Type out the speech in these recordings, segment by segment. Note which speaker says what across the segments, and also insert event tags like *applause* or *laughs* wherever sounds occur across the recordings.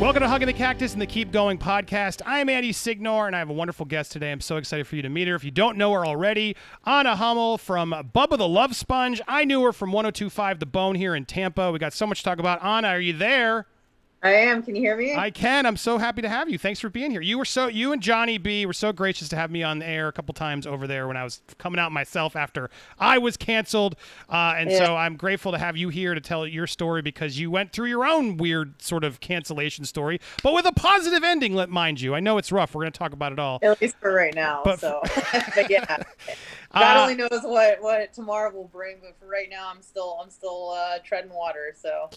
Speaker 1: Welcome to Hugging the Cactus and the Keep Going podcast. I'm Andy Signore, and I have a wonderful guest today. I'm so excited for you to meet her. If you don't know her already, Anna Hummel from Bubba the Love Sponge. I knew her from 1025 The Bone here in Tampa. We got so much to talk about. Anna, are you there?
Speaker 2: I am. Can you hear me?
Speaker 1: I can. I'm so happy to have you. Thanks for being here. You were so you and Johnny B were so gracious to have me on the air a couple times over there when I was coming out myself after I was canceled, uh, and
Speaker 2: Yeah.
Speaker 1: so I'm grateful to have you here to tell your story because you went through your own weird sort of cancellation story, but with a positive ending. Let mind you. I know it's rough. We're going to talk about it all.
Speaker 2: At least for right now.
Speaker 1: But-
Speaker 2: so, *laughs* *laughs* but yeah, God
Speaker 1: Uh,
Speaker 2: only knows what what tomorrow will bring. But for right now, I'm still I'm still uh, treading water. So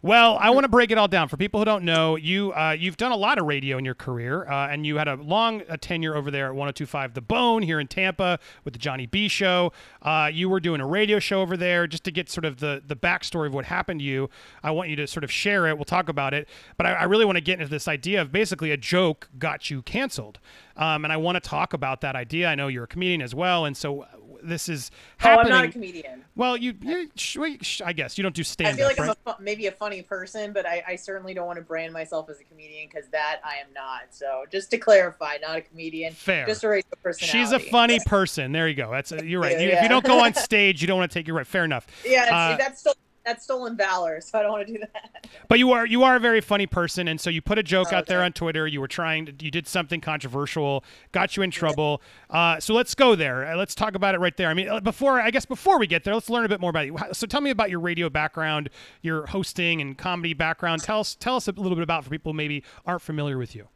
Speaker 1: Well, I want to break it all down for people who don't know. You uh, you've done a lot of radio in your career, uh, and you had a long uh, tenure over there at 102.5 The Bone here in Tampa with the Johnny B Show. Uh, you were doing a radio show over there. Just to get sort of the the backstory of what happened to you, I want you to sort of share it. We'll talk about it, but I, I really want to get into this idea of basically a joke got you canceled, um, and I want to talk about that idea. I know you're a comedian as well, and so. This is
Speaker 2: oh, I'm
Speaker 1: happening.
Speaker 2: not a comedian.
Speaker 1: well, you, you sh- sh- I guess you don't do stand.
Speaker 2: I
Speaker 1: feel
Speaker 2: like
Speaker 1: right?
Speaker 2: I'm a, maybe a funny person, but I, I certainly don't want to brand myself as a comedian because that I am not. So just to clarify, not a comedian.
Speaker 1: Fair.
Speaker 2: Just a personality.
Speaker 1: She's a funny person. There you go. That's you're right.
Speaker 2: Yeah,
Speaker 1: You, If you don't go on *laughs* stage, you don't want to take your right. Fair enough.
Speaker 2: Yeah,
Speaker 1: Uh,
Speaker 2: that's still that's stolen valor. So I don't want to do that.
Speaker 1: But you are you are a very funny person, and so you put a joke
Speaker 2: Oh,
Speaker 1: out there on Twitter. You were trying. To, you did something controversial, got you in trouble. Uh, so let's go there. Uh, let's talk about it right there. I mean, uh, before I guess before we get there, let's learn a bit more about you. So tell me about your radio background, your hosting and comedy background. Tell us tell us a little bit about for people maybe aren't familiar with you.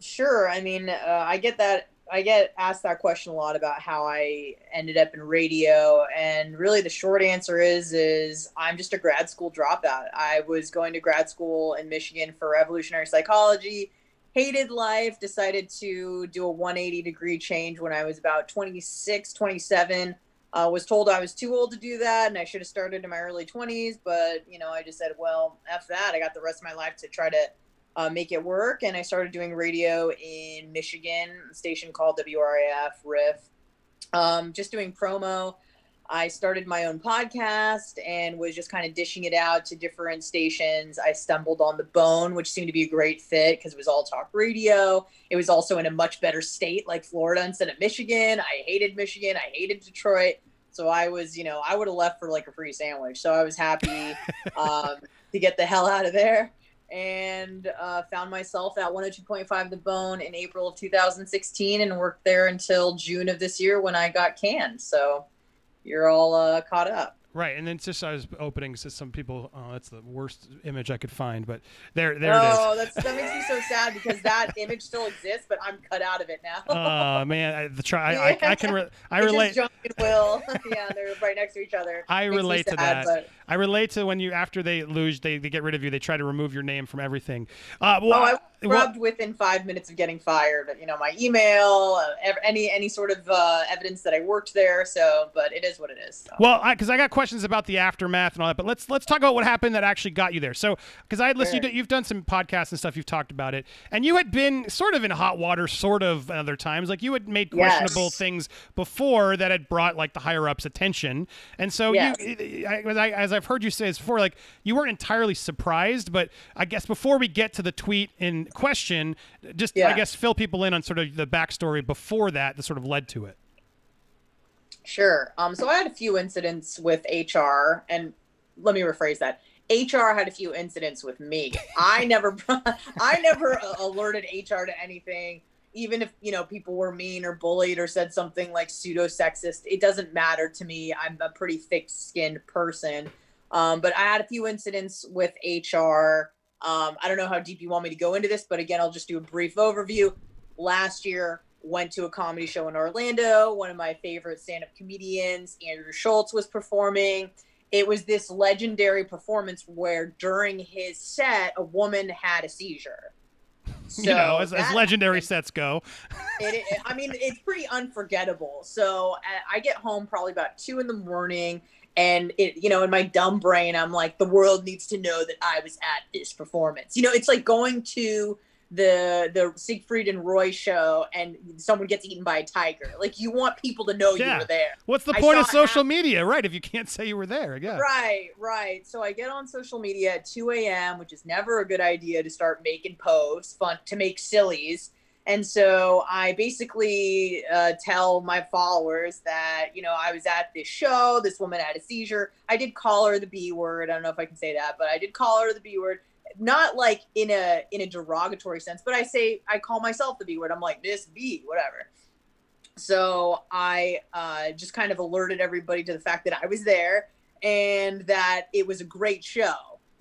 Speaker 2: Sure. I mean, uh, I get that. I get asked that question a lot about how I ended up in radio, and really the short answer is is I'm just a grad school dropout. I was going to grad school in Michigan for evolutionary psychology. Hated life, decided to do a 180 degree change when I was about 26, 27. Uh, was told I was too old to do that and I should have started in my early 20s, but you know, I just said, well, F that. I got the rest of my life to try to uh, make it work. And I started doing radio in Michigan, a station called WRIF Riff. Um, just doing promo. I started my own podcast and was just kind of dishing it out to different stations. I stumbled on The Bone, which seemed to be a great fit because it was all talk radio. It was also in a much better state like Florida instead of Michigan. I hated Michigan. I hated Detroit. So I was, you know, I would have left for like a free sandwich. So I was happy *laughs* um, to get the hell out of there and uh, found myself at 102.5 The Bone in April of 2016 and worked there until June of this year when I got canned. So you're all uh, caught up.
Speaker 1: Right, and then just I was opening to some people. Oh, that's the worst image I could find, but there, there
Speaker 2: oh, that's, that makes me so sad because that image still exists, but I'm cut out of it now.
Speaker 1: it is. Oh man, I, the try. I, I, I can. Re- *laughs* I relate.
Speaker 2: Just John and Will. *laughs* yeah, they're right next to each other.
Speaker 1: I relate to that.
Speaker 2: but-
Speaker 1: I relate to when you after they lose, they, they get rid of you. They try to remove your name from everything. Uh, well,
Speaker 2: Oh, I was
Speaker 1: well-
Speaker 2: rubbed within five minutes of getting fired. You know, my email, uh, any any sort of uh, evidence that I worked there. So, but it is what it is. So.
Speaker 1: Well, because I, got questions about the aftermath and all that, but let's let's talk about what happened that actually got you there. So, because I had listened,
Speaker 2: Sure.
Speaker 1: you, have done some podcasts and stuff, you've talked about it, and you had been sort of in hot water, sort of other times. Like you had made
Speaker 2: Yes.
Speaker 1: questionable things before that had brought like the higher ups' attention, and so
Speaker 2: Yes.
Speaker 1: you, I, as, I, as I've heard you say this before, like you weren't entirely surprised, but I guess before we get to the tweet in question, just I guess fill people in on sort of the backstory before that that sort of led to it.
Speaker 2: Sure. Um, so I had a few incidents with HR, and let me rephrase that. HR had a few incidents with me. I never, *laughs* I never alerted HR to anything. Even if you know people were mean or bullied or said something like pseudo sexist, it doesn't matter to me. I'm a pretty thick-skinned person. Um, but I had a few incidents with HR. Um, I don't know how deep you want me to go into this, but again, I'll just do a brief overview. Last year, went to a comedy show in Orlando. One of my favorite stand-up comedians, Andrew Schulz, was performing. It was this legendary performance where during his set, a woman had a seizure. So *laughs*
Speaker 1: you know, as, as legendary
Speaker 2: happened.
Speaker 1: sets go. *laughs*
Speaker 2: It, it- I mean, it's pretty unforgettable. So I- I get home probably about two in the morning, and it, you know, in my dumb brain, I'm like, the world needs to know that I was at this performance. You know, it's like going to the the Siegfried and Roy show and someone gets eaten by a tiger. Like you want people to know
Speaker 1: Yeah.
Speaker 2: you were there.
Speaker 1: What's the point of social media, right? If you can't say you were there, yeah.
Speaker 2: Right, right. So I get on social media at 2 a.m., which is never a good idea to start making posts, fun to make sillies. And so I basically uh, tell my followers that you know I was at this show. This woman had a seizure. I did call her the B word. I don't know if I can say that, but I did call her the B word. Not like in a in a derogatory sense, but I say I call myself the B word. I'm like this B, whatever. So I uh, just kind of alerted everybody to the fact that I was there and that it was a great show.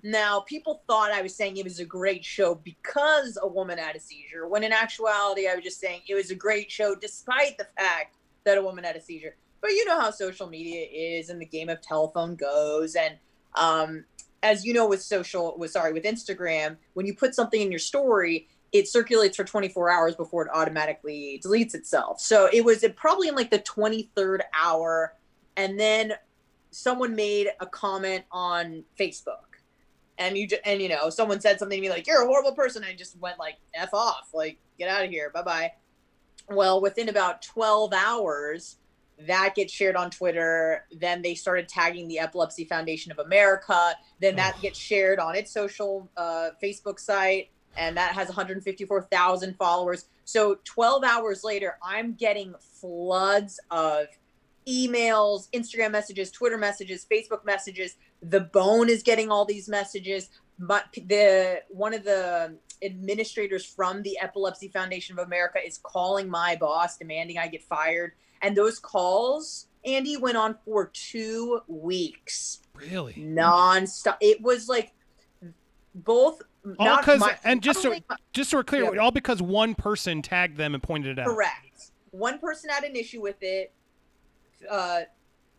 Speaker 2: Now, people thought I was saying it was a great show because a woman had a seizure, when in actuality, I was just saying it was a great show despite the fact that a woman had a seizure. But you know how social media is and the game of telephone goes. And um, as you know, with social, with sorry, with Instagram, when you put something in your story, it circulates for 24 hours before it automatically deletes itself. So it was probably in like the 23rd hour. And then someone made a comment on Facebook. And you and you know someone said something to me like you're a horrible person. I just went like f off, like get out of here, bye bye. Well, within about 12 hours, that gets shared on Twitter. Then they started tagging the Epilepsy Foundation of America. Then that gets shared on its social uh, Facebook site, and that has 154,000 followers. So 12 hours later, I'm getting floods of emails, Instagram messages, Twitter messages, Facebook messages. The Bone is getting all these messages. But the one of the administrators from the Epilepsy Foundation of America is calling my boss, demanding I get fired. And those calls, Andy, went on for two weeks,
Speaker 1: Really?
Speaker 2: nonstop. It was like both.
Speaker 1: All because, and just so,
Speaker 2: only
Speaker 1: just so we're clear,
Speaker 2: Yeah.
Speaker 1: all because one person tagged them and pointed it out.
Speaker 2: Correct. One person had an issue with it, uh,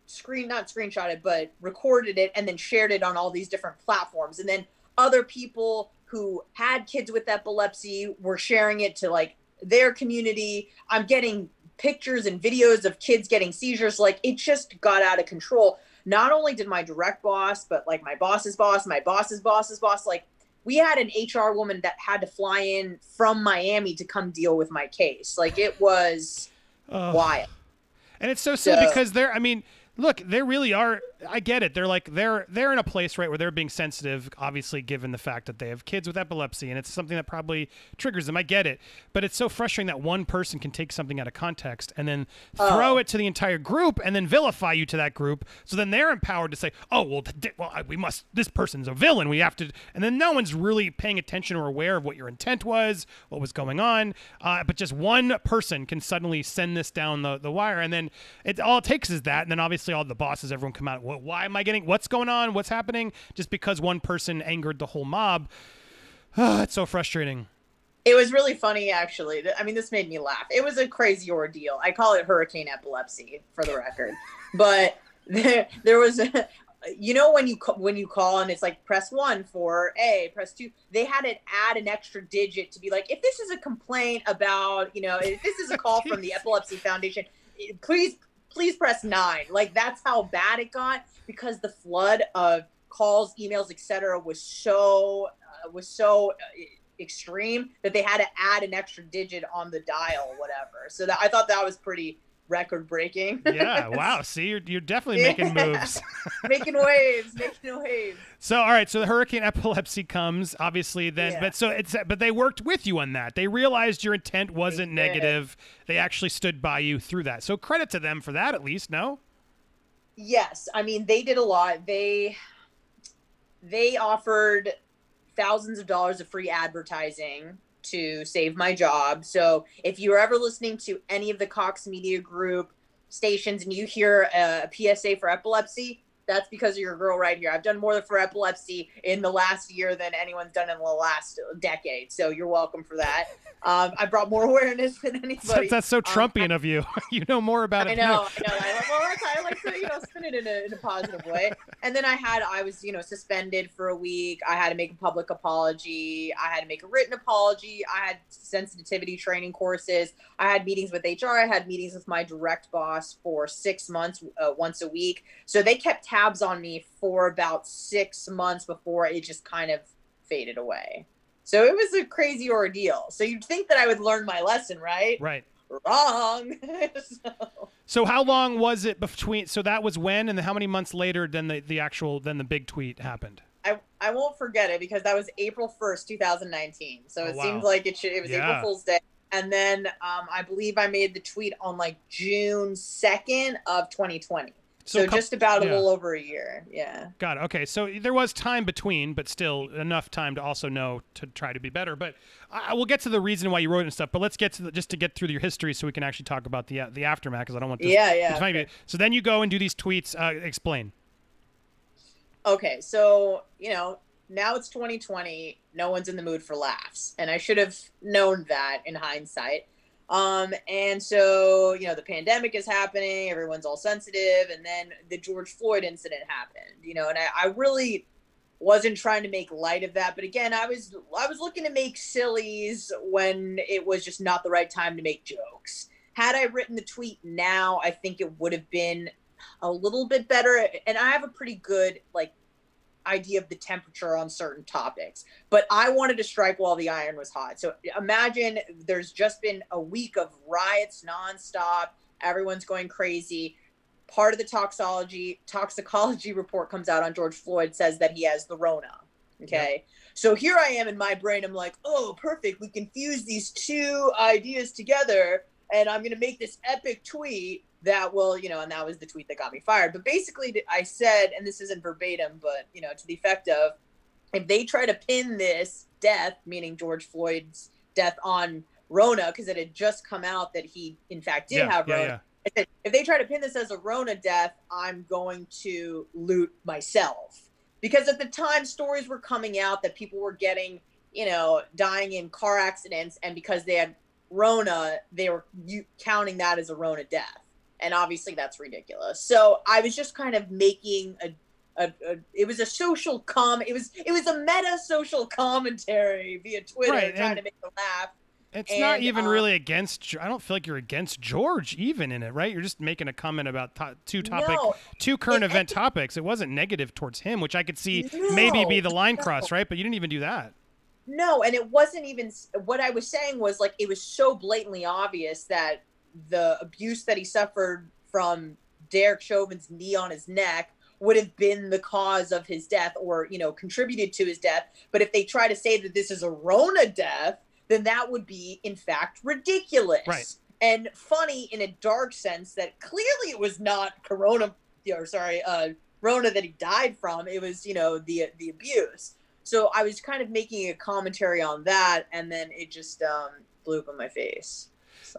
Speaker 2: screen not screenshotted, but recorded it and then shared it on all these different platforms. And then other people who had kids with epilepsy were sharing it to like their community. I'm getting pictures and videos of kids getting seizures. Like it just got out of control. Not only did my direct boss, but like my boss's boss, my boss's boss's boss, like we had an HR woman that had to fly in from Miami to come deal with my case. Like it was
Speaker 1: Ugh.
Speaker 2: wild.
Speaker 1: And it's so silly
Speaker 2: So-
Speaker 1: because they're I mean, look, they really are I get it. They're like they're they're in a place right where they're being sensitive, obviously given the fact that they have kids with epilepsy and it's something that probably triggers them. I get it. But it's so frustrating that one person can take something out of context and then throw
Speaker 2: Oh.
Speaker 1: it to the entire group and then vilify you to that group. So then they're empowered to say, "Oh, well, well, I- we must this person's a villain. We have to." And then no one's really paying attention or aware of what your intent was, what was going on. Uh, but just one person can suddenly send this down the, the wire and then it all it takes is that and then obviously all the bosses everyone come out "Wh- why am i getting what's going on what's happening just because one person angered the whole mob Ah, *sighs* it's so frustrating
Speaker 2: It was really funny, actually. I mean, this made me laugh. It was a crazy ordeal. I call it hurricane epilepsy, for the record. but *laughs* there, there was, a, you know, when you when you call and it's like press one for A, press two. They had to add an extra digit to be like, if this is a complaint about, you know, if this is a call from the Epilepsy Foundation, please, please press nine. Like that's how bad it got because the flood of calls, emails, etc. was so uh, was so. Uh, extreme that they had to add an extra digit on the dial, whatever. So that I thought that was pretty record breaking.
Speaker 1: yeah *laughs* wow see you're, you're definitely making moves *laughs*
Speaker 2: making waves, making waves.
Speaker 1: so all right so the hurricane epilepsy comes obviously then
Speaker 2: Yeah.
Speaker 1: but so it's but they worked with you on that they realized your intent wasn't
Speaker 2: did.
Speaker 1: negative they actually stood by you through that so credit to them for that at least no
Speaker 2: Yes, I mean they did a lot. They they offered thousands of dollars of free advertising to save my job. So if you're ever listening to any of the Cox Media Group stations and you hear a, PSA for epilepsy, that's because of your girl right here. I've done more for epilepsy in the last year than anyone's done in the last decade. So you're welcome for that. Um, I brought more *laughs* awareness than anybody.
Speaker 1: that's so
Speaker 2: Um,
Speaker 1: Trumpian of you *laughs* you know more about
Speaker 2: I
Speaker 1: it
Speaker 2: know, I know. I, like- well, I like to, you know, spin it in a, in a positive way. And then I had, I was, you know, suspended for a week. I had to make a public apology. I had to make a written apology. I had sensitivity training courses. I had meetings with HR. I had meetings with my direct boss for six months, uh, once a week. So they kept tabs on me for about six months before it just kind of faded away. So it was a crazy ordeal. So you'd think that I would learn my lesson, right?
Speaker 1: Right.
Speaker 2: Wrong. *laughs*
Speaker 1: so. so how long was it between? So that was when, and then how many months later than the the actual then the big tweet happened?
Speaker 2: I, I won't forget it because that was April 1st, 2019. So oh, it wow. seems like it should, it was yeah. April Fool's Day. And then um, I believe I made the tweet on like June 2nd of 2020. So, so couple, just about a little over a year. Yeah.
Speaker 1: Got it. Okay. So there was time between, but still enough time to also know to try to be better. But I will get to the reason why you wrote it and stuff. But let's get to the, just to get through your history so we can actually talk about the uh, the aftermath because I don't want this.
Speaker 2: Yeah, yeah. Okay.
Speaker 1: So then you go and do these tweets. Uh, explain.
Speaker 2: Okay, so you know now it's 2020. No one's in the mood for laughs, and I should have known that in hindsight. Um, and so, you know, the pandemic is happening, everyone's all sensitive, and then the George Floyd incident happened, you know, and I, I really wasn't trying to make light of that. But again, I was I was looking to make sillies when it was just not the right time to make jokes. Had I written the tweet now, I think it would have been a little bit better. And I have a pretty good like idea of the temperature on certain topics. But I wanted to strike while the iron was hot. So imagine there's just been a week of riots nonstop. Everyone's going crazy. Part of the toxology toxicology report comes out on George Floyd says that he has the Rona. Okay. So here I am in my brain. I'm like, oh, perfect. We can fuse these two ideas together, and I'm gonna make this epic tweet that will, you know, and that was the tweet that got me fired. But basically, I said, and this isn't verbatim, but, you know, to the effect of if they try to pin this death, meaning George Floyd's death on Rona, because it had just come out that he, in fact, did yeah, have Rona. Yeah, yeah. If they try to pin this as a Rona death, I'm going to loot myself. Because at the time, stories were coming out that people were getting, you know, dying in car accidents, and because they had Rona, they were counting that as a Rona death and obviously that's ridiculous. So I was just kind of making a, a, a, it was a social com it was it was a meta social commentary via Twitter right, trying to make them laugh.
Speaker 1: It's and, not even um, really against. I don't feel like you're against George even in it, right? You're just making a comment about to- two topic, no, two current it, event it, topics. It wasn't negative towards him, which I could see no, maybe be the line no. cross, right? But you didn't even do that.
Speaker 2: No, and it wasn't even what I was saying was like it was so blatantly obvious that the abuse that he suffered from Derek Chauvin's knee on his neck would have been the cause of his death or, you know, contributed to his death. But if they try to say that this is a Rona death, then that would be, in fact, ridiculous.
Speaker 1: Right.
Speaker 2: And funny in a dark sense that clearly it was not Corona, or sorry, uh, Rona that he died from. It was, you know, the the abuse. So I was kind of making a commentary on that, and then it just um, blew up in my face.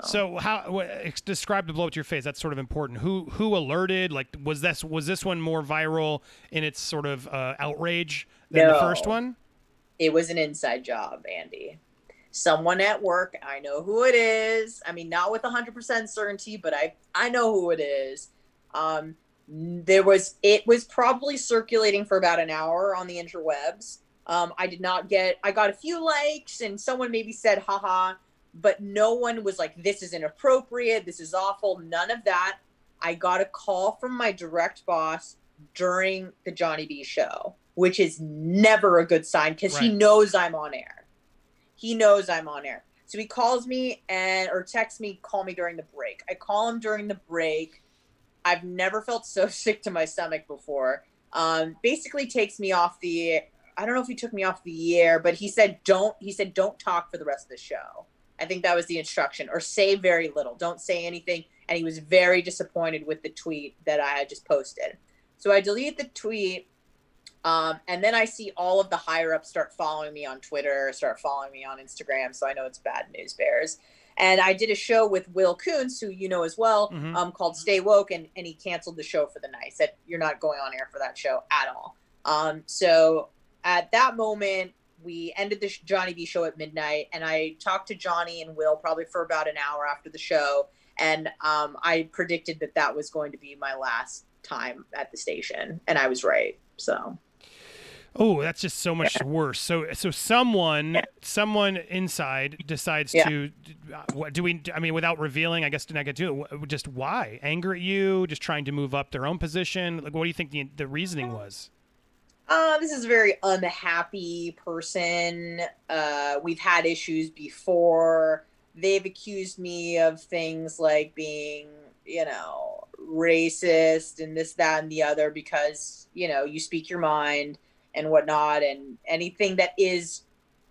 Speaker 1: So, so how what, describe the blow up to your face? That's sort of important. Who who alerted? Like, was this was this one more viral in its sort of uh, outrage than no, the first one?
Speaker 2: It was an inside job, Andy. Someone at work. I know who it is. I mean, not with hundred percent certainty, but I I know who it is. Um, there was it was probably circulating for about an hour on the interwebs. Um, I did not get. I got a few likes, and someone maybe said, "Haha." But no one was like, this is inappropriate, this is awful, none of that. I got a call from my direct boss during the Johnny B show, which is never a good sign because right. he knows I'm on air. He knows I'm on air. So he calls me and or texts me, call me during the break. I call him during the break. I've never felt so *laughs* sick to my stomach before. Um, basically takes me off the I don't know if he took me off the air, but he said don't he said don't talk for the rest of the show. I think that was the instruction, or say very little. Don't say anything. And he was very disappointed with the tweet that I had just posted. So I delete the tweet. Um, and then I see all of the higher ups start following me on Twitter, start following me on Instagram. So I know it's bad news bears. And I did a show with Will Kuntz, who you know as well, mm-hmm. um, called Stay Woke, and, and he canceled the show for the night. Said, You're not going on air for that show at all. Um, so at that moment, we ended the Johnny B show at midnight, and I talked to Johnny and Will probably for about an hour after the show, and um, I predicted that that was going to be my last time at the station, and I was right. So.
Speaker 1: Oh, that's just so much yeah. worse. So, so someone, yeah. someone inside decides yeah. to, what do we? I mean, without revealing, I guess get to it. Just why anger at you? Just trying to move up their own position. Like, what do you think the the reasoning was?
Speaker 2: Uh, this is a very unhappy person. Uh, we've had issues before. They've accused me of things like being, you know, racist and this, that, and the other because, you know, you speak your mind and whatnot. And anything that is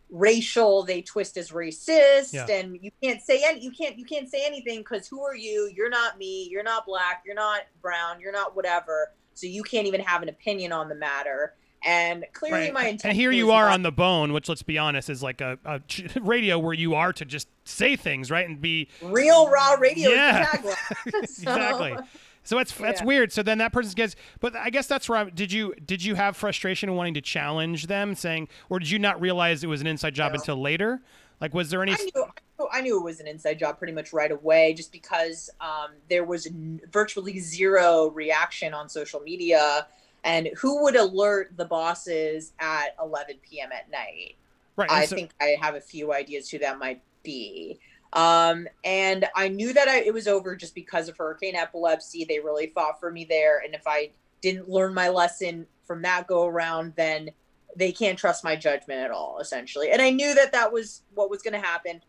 Speaker 2: racial they twist as racist
Speaker 1: Yeah.
Speaker 2: and you can't say any you can't you can't say anything because who are you you're not me you're not black you're not brown you're not whatever so you can't even have an opinion on the matter and clearly
Speaker 1: Right.
Speaker 2: my
Speaker 1: And here you are
Speaker 2: not-
Speaker 1: on the bone, which let's be honest is like a, a *laughs* radio where you are to just say things, right? And be
Speaker 2: real raw radio
Speaker 1: Yeah.
Speaker 2: is the tagline. So-
Speaker 1: exactly. So that's *laughs* that's
Speaker 2: Yeah.
Speaker 1: weird. So then that person gets, but I guess that's where I, did you did you have frustration in wanting to challenge them, saying, or did you not realize it was an inside job
Speaker 2: No.
Speaker 1: until later? Like, was there any?
Speaker 2: I knew, I knew- I knew it was an inside job pretty much right away, just because um, there was n- virtually zero reaction on social media. And who would alert the bosses at 11 p.m. at night?
Speaker 1: right.
Speaker 2: I
Speaker 1: so-
Speaker 2: think I have a few ideas who that might be. Um, and I knew that I, it was over just because of Hurricane Epilepsy. They really fought for me there. And if I didn't learn my lesson from that go around, then they can't trust my judgment at all, essentially. And I knew that that was what was going to happen.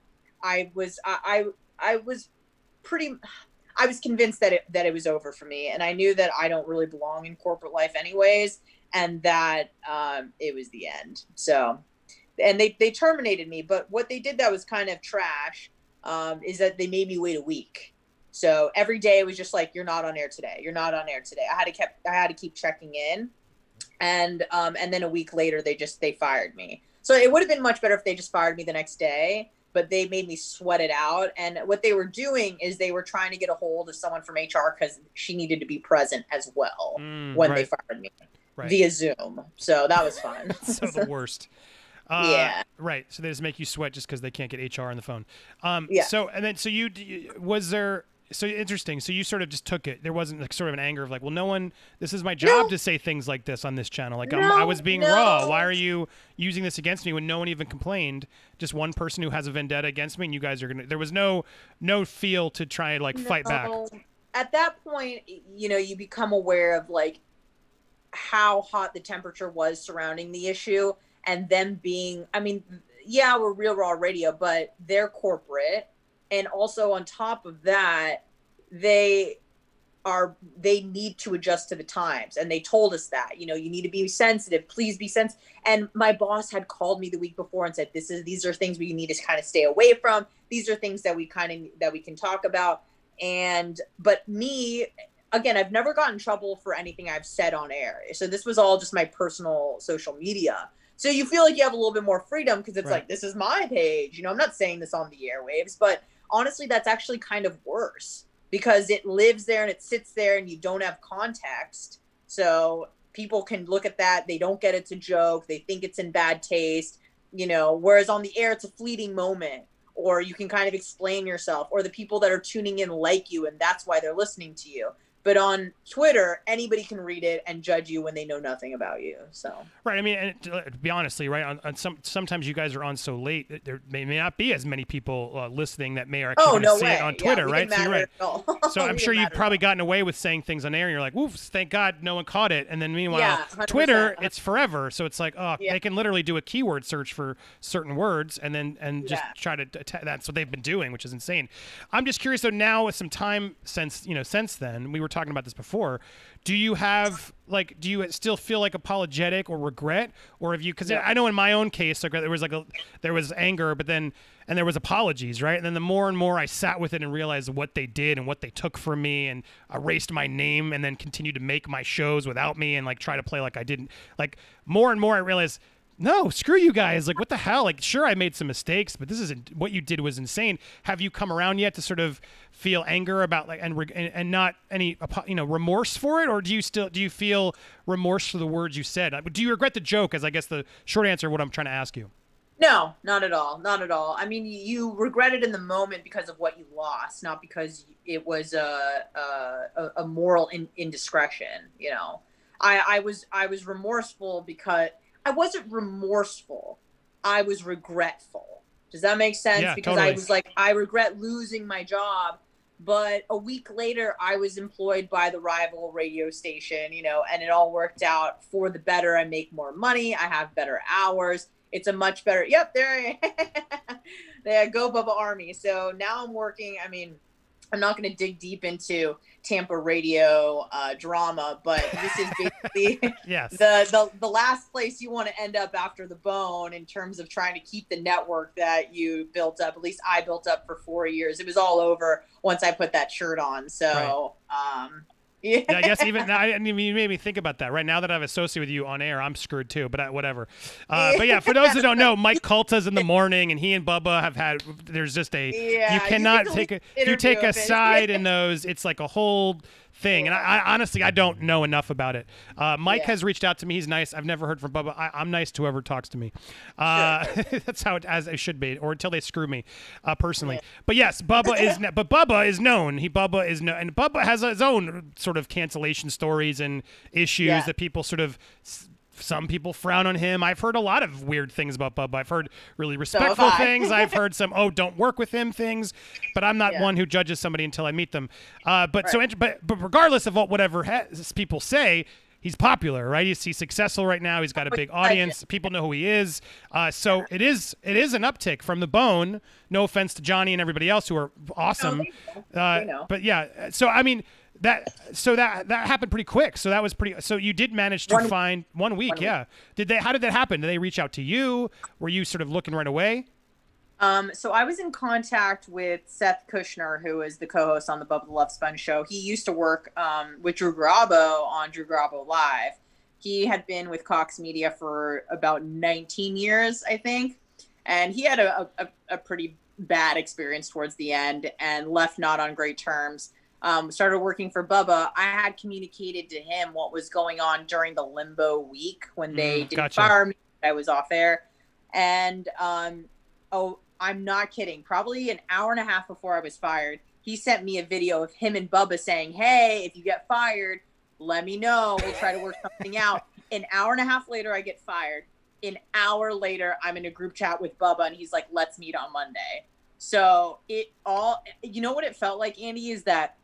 Speaker 2: I was, I, I, I was pretty, I was convinced that it, that it was over for me. And I knew that I don't really belong in corporate life anyways. And that, um, it was the end. So, and they, they terminated me. But what they did that was kind of trash um, is that they made me wait a week. So every day it was just like, you're not on air today. You're not on air today. I had to kept I had to keep checking in, and um, and then a week later they just they fired me. So it would have been much better if they just fired me the next day. But they made me sweat it out. And what they were doing is they were trying to get a hold of someone from HR because she needed to be present as well
Speaker 1: Mm,
Speaker 2: when
Speaker 1: right,
Speaker 2: they fired me
Speaker 1: right.
Speaker 2: via Zoom. So that was fun. *laughs*
Speaker 1: so the *laughs* worst. Uh,
Speaker 2: Yeah.
Speaker 1: Right. So they just make you sweat just because they can't get HR on the phone. Um,
Speaker 2: Yeah.
Speaker 1: So and then so you was there. So interesting. So you sort of just took it. There wasn't like sort of an anger of like, well, no one. This is my job
Speaker 2: No.
Speaker 1: to say things like this on this channel. Like I'm,
Speaker 2: No,
Speaker 1: I was being raw. Why are you using this against me when no one even complained? Just one person who has a vendetta against me, and you guys are gonna. There was no no feel to try and like fight back.
Speaker 2: At that point, you know, you become aware of like how hot the temperature was surrounding the issue and them being, I mean, yeah, we're real raw radio, but they're corporate. And also on top of that, they are they need to adjust to the times. And they told us that you know you need to be sensitive. Please be sensitive and my boss had called me the week before and said this is these are things we need to kind of stay away from. These are things that we kind of that we can talk about. And but me again i've never gotten in trouble for anything i've said on air. So this was all just my personal social media. So you feel like you have a little bit more freedom because it's
Speaker 1: Right.
Speaker 2: like this is my page. You know i'm not saying this on the airwaves but honestly that's actually kind of worse because it lives there and it sits there and you don't have context. So people can look at that. They don't get it's a joke. They think it's in bad taste you know whereas on the air it's a fleeting moment or you can kind of explain yourself or the people that are tuning in like you and that's why they're listening to you but on twitter anybody can read it and judge you when they know nothing about you so
Speaker 1: Right. I mean, and to, to be honestly, right. On, on some sometimes you guys are on so late that there may, may not be as many people uh, listening that may actually
Speaker 2: oh no
Speaker 1: see
Speaker 2: way
Speaker 1: it on Twitter,
Speaker 2: we
Speaker 1: right? So you're right. *laughs* So I'm sure you've probably gotten away with saying things on air, and you're like, "Woof! Thank God no one caught it." And then meanwhile,
Speaker 2: Yeah,
Speaker 1: Twitter, it's forever. So it's like, oh,
Speaker 2: Yeah.
Speaker 1: they can literally do a keyword search for certain words, and then and just
Speaker 2: Yeah.
Speaker 1: try to. atta- That's what they've been doing, which is insane. I'm just curious though. Now with some time since you know since then, we were talking about this before. Do you have like? Do you still feel like apologetic or regret, or have you? Because
Speaker 2: Yeah.
Speaker 1: I know in my own case, like there was like a there was anger, but then and there was apologies, right? And then the more and more I sat with it and realized what they did and what they took from me and erased my name and then continued to make my shows without me and like try to play like I didn't like more and more I realized no, screw you guys. Like, what the hell? Like, sure, I made some mistakes, but this isn't what you did was insane. Have you come around yet to sort of feel anger about like and and, and not any you know remorse for it, or do you still do you feel remorse for the words you said? Do you regret the joke? As I guess the short answer, of what I'm trying to ask you.
Speaker 2: No, not at all. Not at all. I mean, you regret it in the moment because of what you lost, not because it was a a, a moral in, indiscretion. You know, I, I was I was remorseful because I wasn't remorseful. I was regretful. Does that make sense?
Speaker 1: Yeah,
Speaker 2: because
Speaker 1: totally.
Speaker 2: I was like, I regret losing my job But a week later, I was employed by the rival radio station, you know, and it all worked out for the better. I make more money, I have better hours. It's a much better. Yep, there. *laughs* there go, Bubba Army. So now I'm working. I mean, I'm not going to dig deep into Tampa radio uh, drama, but this is basically *laughs* *laughs*
Speaker 1: yes.
Speaker 2: the, the the last place you want to end up after the bone in terms of trying to keep the network that you built up. At least I built up for four years. It was all over once I put that shirt on. So right. um,
Speaker 1: yeah. I guess even now, I mean, you made me think about that. Right now that I've associated with you on air, I'm screwed too. But I, whatever. *laughs* Uh, but yeah, for those who don't know, Mike Calta's in the *laughs* morning, and he and Bubba have had. There's just a.
Speaker 2: Yeah,
Speaker 1: you cannot you take a. You take a side in *laughs* those, it's like a whole thing. And I, I, honestly, I don't know enough about it. Uh, Mike yeah. has reached out to me. He's nice. I've never heard from Bubba. I, am nice to whoever talks to me. Uh, sure. *laughs* that's how it as it should be, or until they screw me uh, personally. Yeah. But yes, Bubba is. *laughs* but Bubba is known. He Bubba is known, and Bubba has his own sort of cancellation stories and issues yeah. that people sort of some people frown on him. I've heard a lot of weird things about Bubba. I've heard really respectful so things. I've heard some oh don't work with him things, but I'm not yeah. one who judges somebody until I meet them. Uh, but right. so but but regardless of what whatever people say. He's popular, right? He's, he's successful right now. He's got a big audience. People know who he is. Uh, so it is it is an uptick from the bone. No offense to Johnny and everybody else who are awesome.
Speaker 2: Uh,
Speaker 1: but yeah, so I mean, that so that that happened pretty quick. So that was pretty. So you did manage to one, find one week, one yeah. Week. Did they? How did that happen? Did they reach out to you? Were you sort of looking right away?
Speaker 2: Um, so I was in contact with Seth Kushner, who is the co-host on the Bubba the Love Sponge show. He used to work um, with Drew Garabo on Drew Garabo Live. He had been with Cox Media for about 19 years, I think, and he had a, a, a pretty bad experience towards the end and left not on great terms um, started working for Bubba, I had communicated to him what was going on during the limbo week when they mm, didn't gotcha. fire me. I was off air. And um, oh, I'm not kidding. Probably an hour and a half before I was fired, he sent me a video of him and Bubba saying, Hey, if you get fired, let me know. We'll try to work *laughs* something out. An hour and a half later, I get fired. An hour later, I'm in a group chat with Bubba, and he's like, Let's meet on Monday. So it all, you know what it felt like, Andy, is that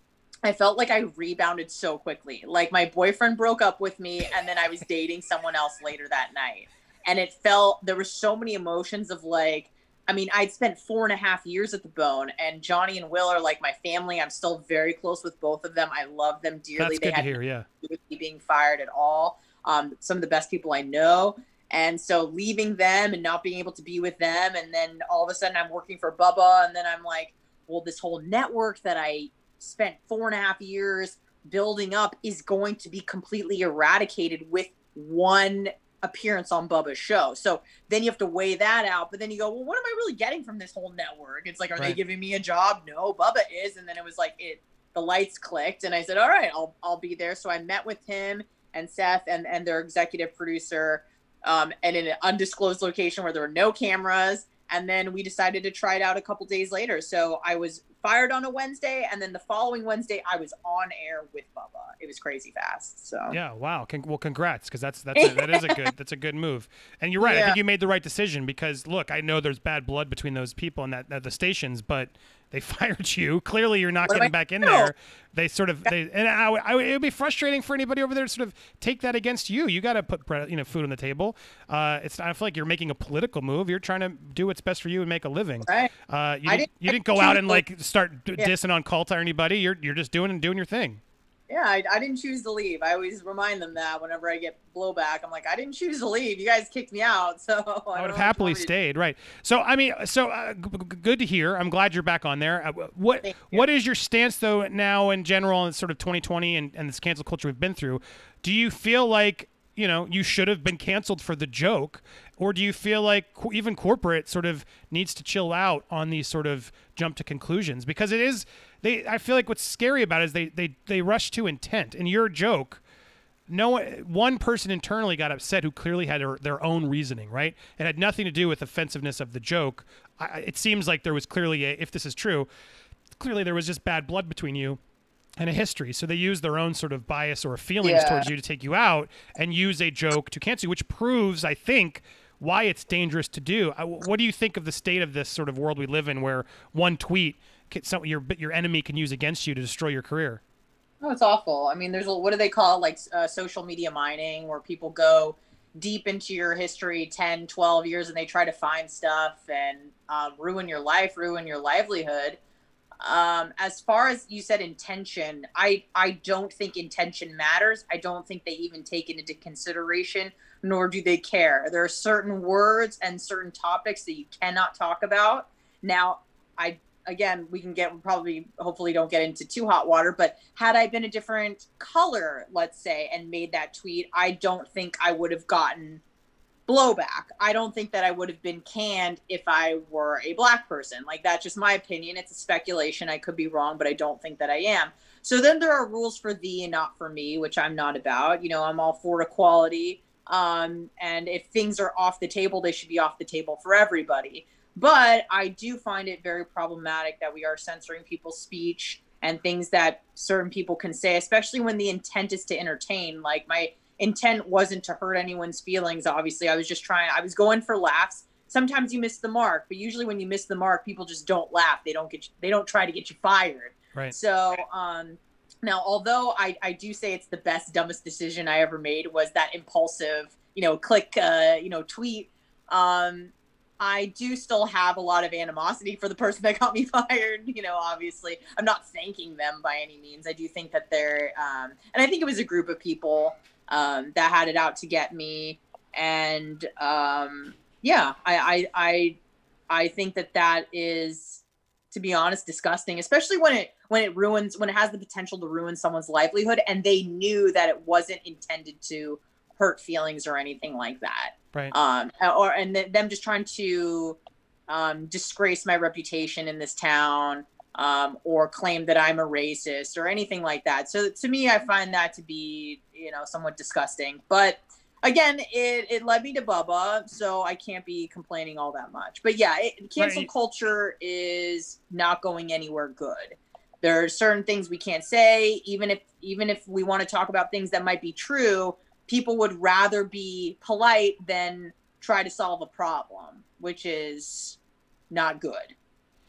Speaker 2: I felt like I rebounded so quickly. Like my boyfriend broke up with me and then I was dating someone else later that night. And it felt there were so many emotions of like, I mean, I'd spent four and a half years at the bone, and Johnny and Will are like my family. I'm still very close with both of them. I love them dearly.
Speaker 1: That's they good had to hear, yeah.
Speaker 2: with me being fired at all. Um, some of the best people I know. And so leaving them and not being able to be with them, and then all of a sudden I'm working for Bubba, and then I'm like, well, this whole network that I spent four and a half years building up is going to be completely eradicated with one appearance on Bubba's show. So then you have to weigh that out. But then you go, well, what am I really getting from this whole network? It's like, are right. they giving me a job? No, Bubba is. And then it was like it the lights clicked and I said, All right, I'll I'll be there. So I met with him and Seth and, and their executive producer um, and in an undisclosed location where there were no cameras. And then we decided to try it out a couple days later. So I was fired on a Wednesday, and then the following Wednesday I was on air with Bubba. It was crazy fast. So
Speaker 1: yeah, wow. Con- well, congrats, because that's that's a, that is a good that's a good move. And you're right. Yeah. I think you made the right decision because look, I know there's bad blood between those people and that, that the stations, but they *laughs* fired you. Clearly, you're not what getting back in there. They sort of they and I, I, it would be frustrating for anybody over there to sort of take that against you. You got to put you know food on the table. Uh, it's I feel like you're making a political move. You're trying to do what's best for you and make a living.
Speaker 2: Right.
Speaker 1: Uh, you, didn't, you didn't go out and like start yeah. dissing on Calta or anybody. You're you're just doing and doing your thing
Speaker 2: yeah, I, I, didn't choose to leave. I always remind them that whenever I get blowback, I'm like, I didn't choose to leave. You guys kicked me out, *laughs* so
Speaker 1: I, I would have happily stayed. Right. So I mean, so uh, g- g- good to hear. I'm glad you're back on there. Uh, what what is your stance though now in general in sort of 2020 and, and this cancel culture we've been through? Do you feel like you know you should have been canceled for the joke or do you feel like even corporate sort of needs to chill out on these sort of jump to conclusions because it is they i feel like what's scary about it is they they they rush to intent and your joke no one person internally got upset who clearly had their, their own reasoning right it had nothing to do with offensiveness of the joke I, it seems like there was clearly a, if this is true clearly there was just bad blood between you and a history. So they use their own sort of bias or feelings yeah. towards you to take you out and use a joke to cancel you, which proves, I think, why it's dangerous to do. What do you think of the state of this sort of world we live in where one tweet some, your your enemy can use against you to destroy your career.
Speaker 2: Oh, it's awful. I mean, there's a, what do they call it? like uh, social media mining, where people go deep into your history 10 12 years and they try to find stuff and um, ruin your life ruin your livelihood um, as far as you said intention i i don't think intention matters i don't think they even take it into consideration nor do they care there are certain words and certain topics that you cannot talk about now i again, we can get probably hopefully don't get into too hot water, but had I been a different color, let's say, and made that tweet, I don't think I would have gotten blowback. I don't think that I would have been canned if I were a black person. Like that's just my opinion. It's a speculation. I could be wrong, but I don't think that I am. So then there are rules for thee and not for me, which I'm not about. You know, I'm all for equality. Um, and if things are off the table, they should be off the table for everybody. But I do find it very problematic that we are censoring people's speech and things that certain people can say, especially when the intent is to entertain. Like my intent wasn't to hurt anyone's feelings. Obviously, I was just trying. I was going for laughs. Sometimes you miss the mark, but usually when you miss the mark, people just don't laugh. They don't get. You, they don't try to get you fired.
Speaker 1: Right.
Speaker 2: So, um, now although I I do say it's the best dumbest decision I ever made was that impulsive, you know, click, uh, you know, tweet. Um, I do still have a lot of animosity for the person that got me *laughs* fired. You know, obviously, I'm not thanking them by any means. I do think that they're, um, and I think it was a group of people um, that had it out to get me. And um, yeah, I, I, I, I think that that is, to be honest, disgusting, especially when it when it ruins when it has the potential to ruin someone's livelihood, and they knew that it wasn't intended to hurt feelings or anything like that.
Speaker 1: Right.
Speaker 2: Um or and th- them just trying to um disgrace my reputation in this town um or claim that i'm a racist or anything like that. So to me i find that to be you know somewhat disgusting. But again it, it led me to bubba so i can't be complaining all that much. But yeah it, cancel right. culture is not going anywhere good. There are certain things we can't say even if even if we want to talk about things that might be true people would rather be polite than try to solve a problem, which is not good.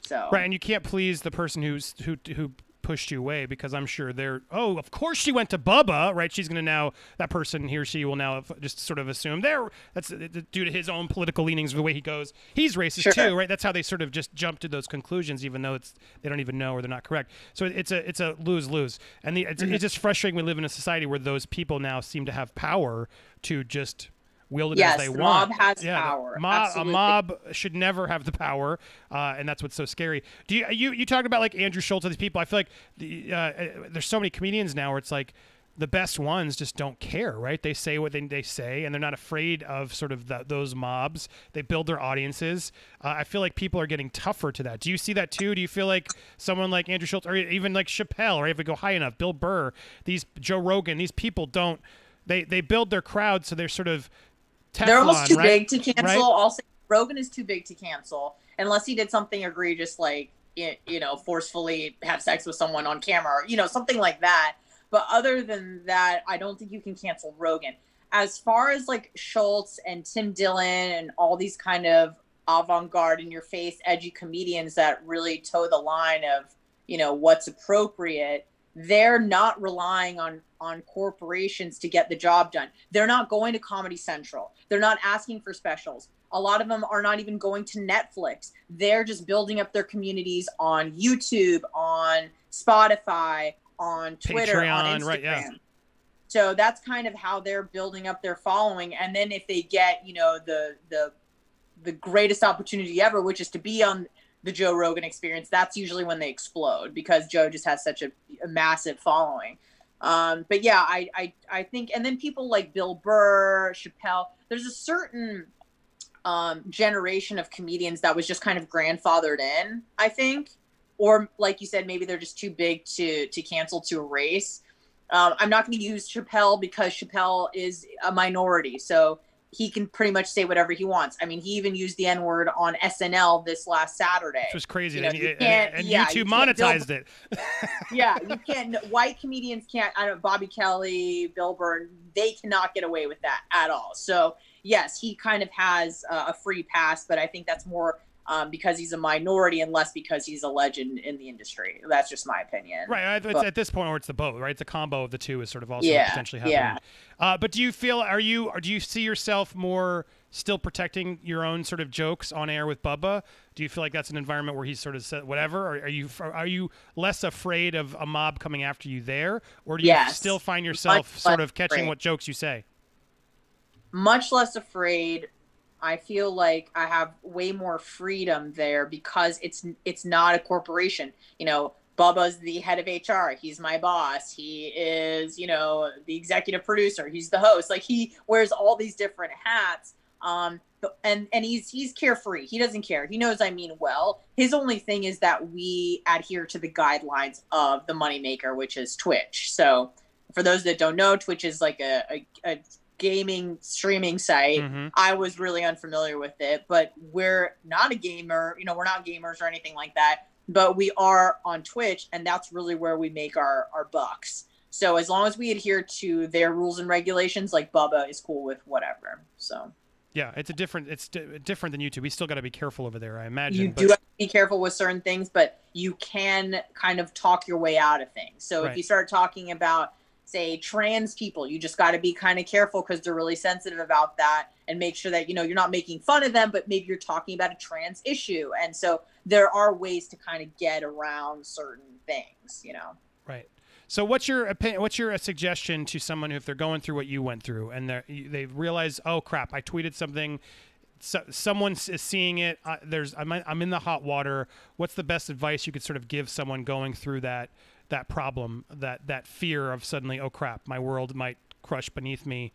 Speaker 2: So
Speaker 1: right, and you can't please the person who's who who pushed you away because I'm sure they're oh of course she went to Bubba right she's gonna now that person he or she will now just sort of assume they're that's uh, due to his own political leanings the way he goes he's racist sure. too right that's how they sort of just jump to those conclusions even though it's they don't even know or they're not correct so it's a it's a lose lose and the, it's, mm-hmm. it's just frustrating we live in a society where those people now seem to have power to just wield it
Speaker 2: yes,
Speaker 1: as they
Speaker 2: the
Speaker 1: want.
Speaker 2: Mob has yeah, power.
Speaker 1: Mob, a mob should never have the power, uh, and that's what's so scary. Do you you you talked about like Andrew Schulz and these people? I feel like the, uh, uh, there's so many comedians now where it's like the best ones just don't care, right? They say what they, they say, and they're not afraid of sort of the, those mobs. They build their audiences. Uh, I feel like people are getting tougher to that. Do you see that too? Do you feel like someone like Andrew Schulz, or even like Chappelle, or if we go high enough, Bill Burr, these Joe Rogan, these people don't. They they build their crowd, so they're sort of Teflon,
Speaker 2: They're almost too
Speaker 1: right?
Speaker 2: big to cancel. Right? I'll say Rogan is too big to cancel unless he did something egregious like you know forcefully have sex with someone on camera or you know something like that. But other than that, I don't think you can cancel Rogan. As far as like Schulz and Tim Dillon and all these kind of avant-garde in your face edgy comedians that really toe the line of you know what's appropriate they're not relying on on corporations to get the job done. They're not going to Comedy Central. They're not asking for specials. A lot of them are not even going to Netflix. They're just building up their communities on YouTube, on Spotify, on Twitter,
Speaker 1: Patreon,
Speaker 2: on Instagram.
Speaker 1: Right, yeah.
Speaker 2: So that's kind of how they're building up their following. And then if they get, you know, the the the greatest opportunity ever, which is to be on the Joe Rogan experience, that's usually when they explode because Joe just has such a, a massive following. Um, but yeah, I, I I think, and then people like Bill Burr, Chappelle. There's a certain um, generation of comedians that was just kind of grandfathered in. I think, or like you said, maybe they're just too big to to cancel to erase. Um, I'm not going to use Chappelle because Chappelle is a minority, so he can pretty much say whatever he wants. I mean, he even used the N word on SNL this last Saturday.
Speaker 1: Which was crazy. You know, and, you and, and yeah, YouTube you monetized build, it. *laughs*
Speaker 2: yeah, you can't. White comedians can't. I don't. Bobby Kelly, Bill Burr, they cannot get away with that at all. So yes, he kind of has uh, a free pass, but I think that's more um, because he's a minority and less because he's a legend in the industry. That's just my opinion.
Speaker 1: Right.
Speaker 2: But-
Speaker 1: at this point where it's the both, right? It's a combo of the two is sort of also
Speaker 2: Yeah,
Speaker 1: potentially happening.
Speaker 2: yeah.
Speaker 1: Uh, but do you feel, are you, or do you see yourself more still protecting your own sort of jokes on air with Bubba? Do you feel like that's an environment where he's sort of said whatever? Or are you, are you less afraid of a mob coming after you there? Or do you
Speaker 2: Yes.
Speaker 1: still find yourself
Speaker 2: Much
Speaker 1: sort of catching
Speaker 2: afraid.
Speaker 1: what jokes you say?
Speaker 2: much less afraid. I feel like I have way more freedom there because it's it's not a corporation. You know, Bubba's the head of HR. He's my boss. He is, you know, the executive producer. He's the host. Like he wears all these different hats. Um, and and he's he's carefree. He doesn't care. He knows I mean well. His only thing is that we adhere to the guidelines of the moneymaker, which is Twitch. So for those that don't know, Twitch is like a, a, a gaming streaming site.
Speaker 1: Mhm.
Speaker 2: I was really unfamiliar with it, but we're not a gamer. You know, we're not gamers or anything like that. But we are on Twitch, and that's really where we make our our bucks. So as long as we adhere to their rules and regulations, like Bubba is cool with whatever. So
Speaker 1: Yeah, it's a different, it's di- different than YouTube. We still got to be careful over there, I imagine.
Speaker 2: you
Speaker 1: but-
Speaker 2: do have to be careful with certain things, but you can kind of talk your way out of things. So
Speaker 1: Right.
Speaker 2: if you start talking about say trans people you just got to be kind of careful because they're really sensitive about that and make sure that you know you're not making fun of them but maybe you're talking about a trans issue and so there are ways to kind of get around certain things you know
Speaker 1: Right. So, what's your opinion? What's your uh, suggestion to someone if they're going through what you went through and they they realize, oh crap, I tweeted something, so, someone is seeing it. Uh, there's I'm I'm in the hot water. What's the best advice you could sort of give someone going through that that problem, that that fear of suddenly, oh crap, my world might crush beneath me.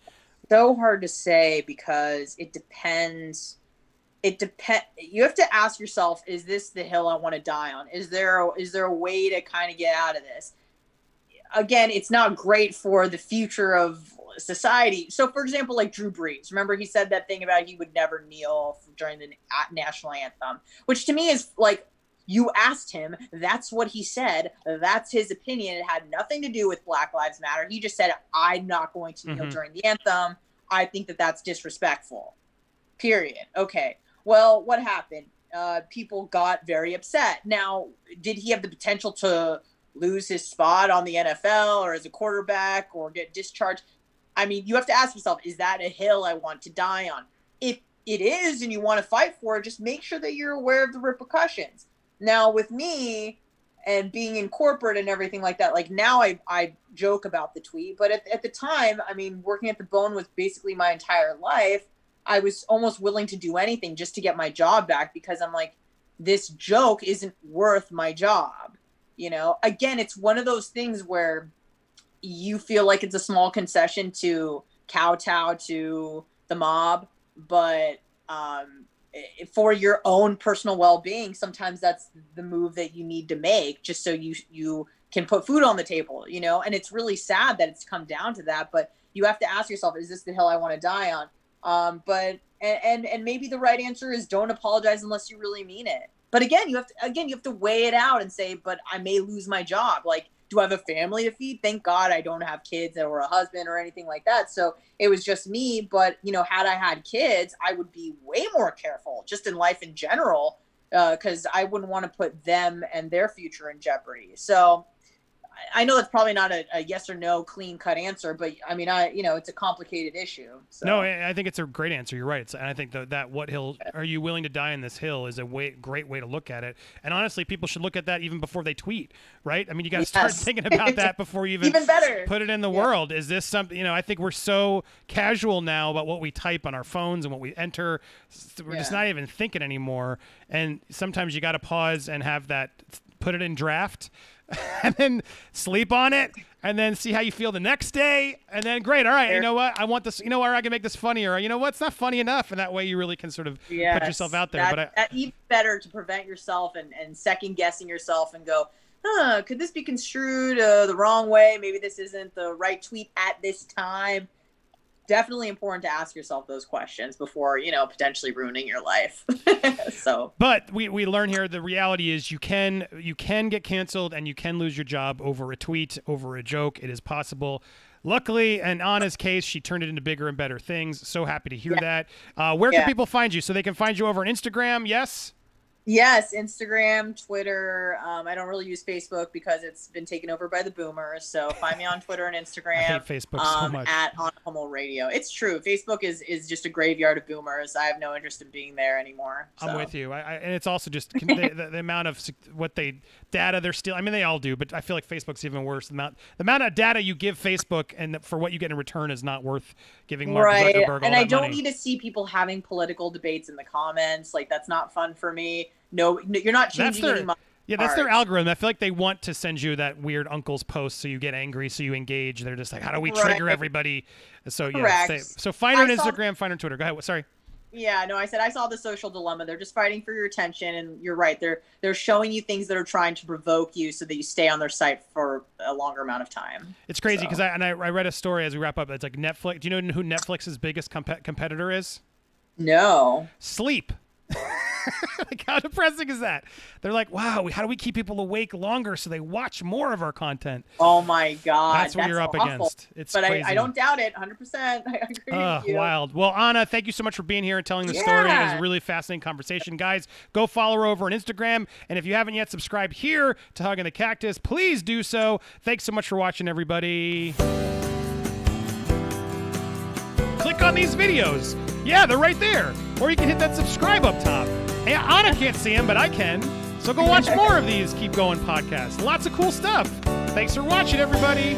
Speaker 2: so hard to say because it depends it depend you have to ask yourself is this the hill i want to die on? Is there a, is there a way to kind of get out of this? Again it's not great for the future of society. So for example like drew brees remember he said that thing about he would never kneel during the national anthem which to me is like you asked him that's what he said that's his opinion. It had nothing to do with black lives matter. He just said i'm not going to kneel
Speaker 1: Mhm.
Speaker 2: during the anthem. I think that that's disrespectful. Period. Okay. Well what happened? Uh, people got very upset. Now did he have the potential to lose his spot on the nfl or as a quarterback or get discharged? I mean you have to ask yourself is that a hill i want to die on? If it is and you want to fight for it just make sure that you're aware of the repercussions now with me and being in corporate and everything like that like now i, I joke about the tweet but at, at the time i mean working at the bone was basically my entire life. I was almost willing to do anything just to get my job back because i'm like this joke isn't worth my job you know? Again it's one of those things where you feel like it's a small concession to kowtow to the mob but um for your own personal well-being sometimes that's the move that you need to make just so you you can put food on the table you know? And it's really sad that it's come down to that but you have to ask yourself is this the hill i want to die on? Um but and, and and maybe the right answer is don't apologize unless you really mean it. But again you have to again you have to weigh it out and say but i may lose my job. Like do i have a family to feed? Thank god i don't have kids or a husband or anything like that. So it was just me but you know had i had kids i would be way more careful just in life in general uh, because i wouldn't want to put them and their future in jeopardy. So I- know that's probably not a, a yes or no clean cut answer but i mean i you know it's a complicated issue so.
Speaker 1: No, I think it's a great answer. You're right. It's, and I think that, that what hill are you willing to die in this hill is a way, great way to look at it. And honestly, people should look at that even before they tweet, right? I mean, you got to start thinking about that *laughs* before you even,
Speaker 2: Even better.
Speaker 1: put it in the
Speaker 2: Yeah.
Speaker 1: world. Is this something, you know, I think we're so casual now about what we type on our phones and what we enter. We're just not even thinking anymore. And sometimes you got to pause and have that, put it in draft *laughs* and then sleep on it and then see how you feel the next day and then great all right you know what i want this you know where i can make this funnier or you know what it's not funny enough and that way you really can sort of put yourself out there
Speaker 2: that,
Speaker 1: but I,
Speaker 2: that even better to prevent yourself and, and second guessing yourself and go huh could this be construed uh, the wrong way? Maybe this isn't the right tweet at this time definitely important to ask yourself those questions before you know potentially ruining your life. *laughs* So
Speaker 1: but we, we learn here the reality is you can you can get canceled and you can lose your job over a tweet over a joke. It is possible. Luckily in anna's case she turned it into bigger and better things. So happy to hear
Speaker 2: Yeah.
Speaker 1: that. Uh, where can people find you? So they can find you over on instagram yes
Speaker 2: Yes, Instagram, Twitter. Um, I don't really use Facebook because it's been taken over by the boomers. So find me on Twitter and Instagram. I
Speaker 1: hate Facebook so
Speaker 2: um,
Speaker 1: much.
Speaker 2: At On Hummel Radio. It's true. Facebook is is just a graveyard of boomers. I have no interest in being there anymore. So.
Speaker 1: I'm with you. I, I, and it's also just the, the, the, amount of what they data they're stealing. I mean, they all do, but I feel like Facebook's even worse. The amount the amount of data you give Facebook and for what you get in return is not worth giving Mark
Speaker 2: right.
Speaker 1: Zuckerberg.
Speaker 2: and I don't
Speaker 1: money.
Speaker 2: need to see people having political debates in the comments. Like that's not fun for me no, you're not changing
Speaker 1: their,
Speaker 2: any.
Speaker 1: Yeah, that's their algorithm. I feel like they want to send you that weird uncle's post so you get angry, so you engage. They're just like, how do we trigger right. everybody? So yeah, so find her on Instagram, find her on Twitter. Go ahead. Sorry.
Speaker 2: Yeah, no, I said I saw the social dilemma. They're just fighting for your attention, and you're right. They're they're showing you things that are trying to provoke you, so that you stay on their site for a longer amount of time.
Speaker 1: It's crazy because so. I and I, I, read a story as we wrap up. It's like Netflix. Do you know who Netflix's biggest comp- competitor is?
Speaker 2: No.
Speaker 1: Sleep. *laughs* like how depressing is that? They're like, wow, how do we keep people awake longer so they watch more of our content?
Speaker 2: Oh my god,
Speaker 1: that's what that's you're up awful. against. It's
Speaker 2: but
Speaker 1: I,
Speaker 2: I, don't doubt it, 100. percent *laughs* I agree uh, with you.
Speaker 1: Wild. Well, Anna, thank you so much for being here and telling the yeah. story. It was a really fascinating conversation, guys. Go follow her over on Instagram, and if you haven't yet subscribed here to Hugging the Cactus, please do so. Thanks so much for watching, everybody. Click on these videos. Yeah, they're right there. Or you can hit that subscribe up top. Hey, Anna can't see him, but I can. So go watch more of these Keep Going podcasts. Lots of cool stuff. Thanks for watching, everybody.